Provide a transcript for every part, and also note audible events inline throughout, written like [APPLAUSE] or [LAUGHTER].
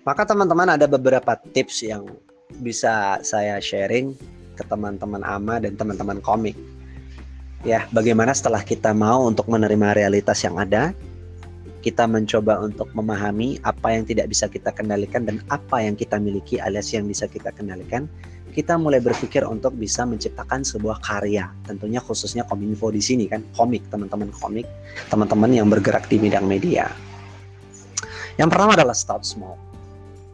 Maka teman-teman ada beberapa tips yang bisa saya sharing ke teman-teman AMA dan teman-teman komik. Ya, bagaimana setelah kita mau untuk menerima realitas yang ada, kita mencoba untuk memahami apa yang tidak bisa kita kendalikan dan apa yang kita miliki alias yang bisa kita kendalikan, kita mulai berpikir untuk bisa menciptakan sebuah karya. Tentunya khususnya Kominfo di sini kan, komik, teman-teman komik, teman-teman yang bergerak di bidang media. Yang pertama adalah start small.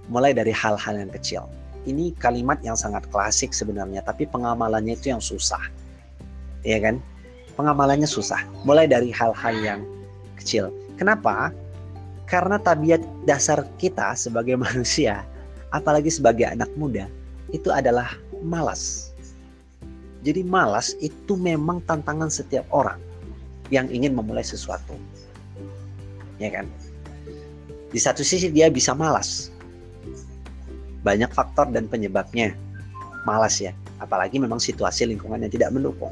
Mulai dari hal-hal yang kecil. Ini kalimat yang sangat klasik sebenarnya, tapi pengamalannya itu yang susah. Ya kan? Pengamalannya susah. Mulai dari hal-hal yang kecil. Kenapa? Karena tabiat dasar kita sebagai [LAUGHS] manusia, apalagi sebagai anak muda, itu adalah malas. Jadi malas itu memang tantangan setiap orang yang ingin memulai sesuatu. Ya kan? Di satu sisi dia bisa malas. Banyak faktor dan penyebabnya. Malas ya, apalagi memang situasi lingkungan yang tidak mendukung.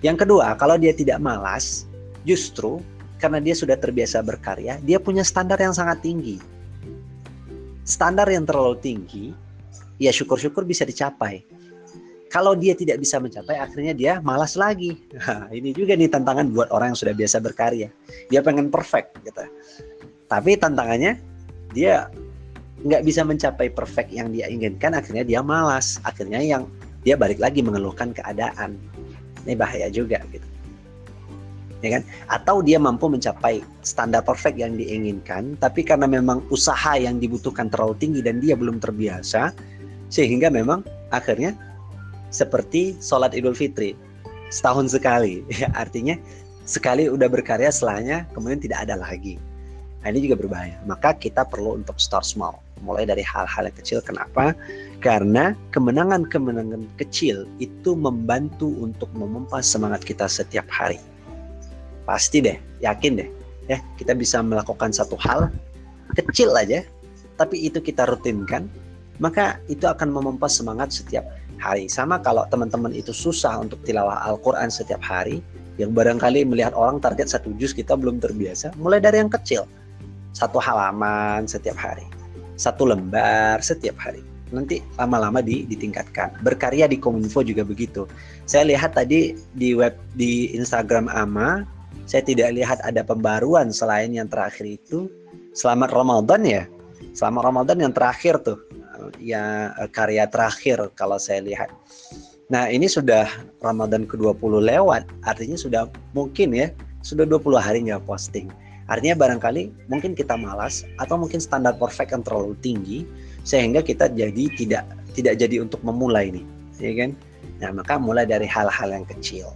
Yang kedua, kalau dia tidak malas, justru karena dia sudah terbiasa berkarya, dia punya standar yang sangat tinggi. Standar yang terlalu tinggi, ya syukur-syukur bisa dicapai. Kalau dia tidak bisa mencapai, akhirnya dia malas lagi. Nah, ini juga nih tantangan buat orang yang sudah biasa berkarya. Dia pengen perfect gitu tapi tantangannya dia nggak bisa mencapai perfect yang dia inginkan akhirnya dia malas. Akhirnya yang dia balik lagi mengeluhkan keadaan. Ini bahaya juga gitu. Ya kan? Atau dia mampu mencapai standar perfect yang diinginkan tapi karena memang usaha yang dibutuhkan terlalu tinggi dan dia belum terbiasa sehingga memang akhirnya seperti sholat idul fitri setahun sekali. [LAUGHS] Ya artinya sekali udah berkarya setelahnya kemudian tidak ada lagi. Nah, ini juga berbahaya. Maka kita perlu untuk start small. Mulai dari hal-hal yang kecil. Kenapa? Karena kemenangan-kemenangan kecil itu membantu untuk memompa semangat kita setiap hari. Pasti deh, yakin deh. Ya, kita bisa melakukan satu hal kecil aja, tapi itu kita rutinkan, maka itu akan memompa semangat setiap hari. Sama kalau teman-teman itu susah untuk tilawah Al-Quran setiap hari, yang barangkali melihat orang target satu juz kita belum terbiasa, mulai dari yang kecil satu halaman setiap hari, satu lembar setiap hari. Nanti lama-lama di, ditingkatkan. Berkarya di Kominfo juga begitu. Saya lihat tadi di web di Instagram Ama, saya tidak lihat ada pembaruan selain yang terakhir itu. Selamat Ramadan ya. Selamat Ramadan yang terakhir tuh. Ya karya terakhir kalau saya lihat. Nah, ini sudah Ramadan ke-20 lewat, artinya sudah mungkin ya, sudah 20 hari nggak posting. Artinya barangkali mungkin kita malas atau mungkin standar perfect yang terlalu tinggi sehingga kita jadi tidak tidak jadi untuk memulai nih, ya kan? Nah, maka mulai dari hal-hal yang kecil.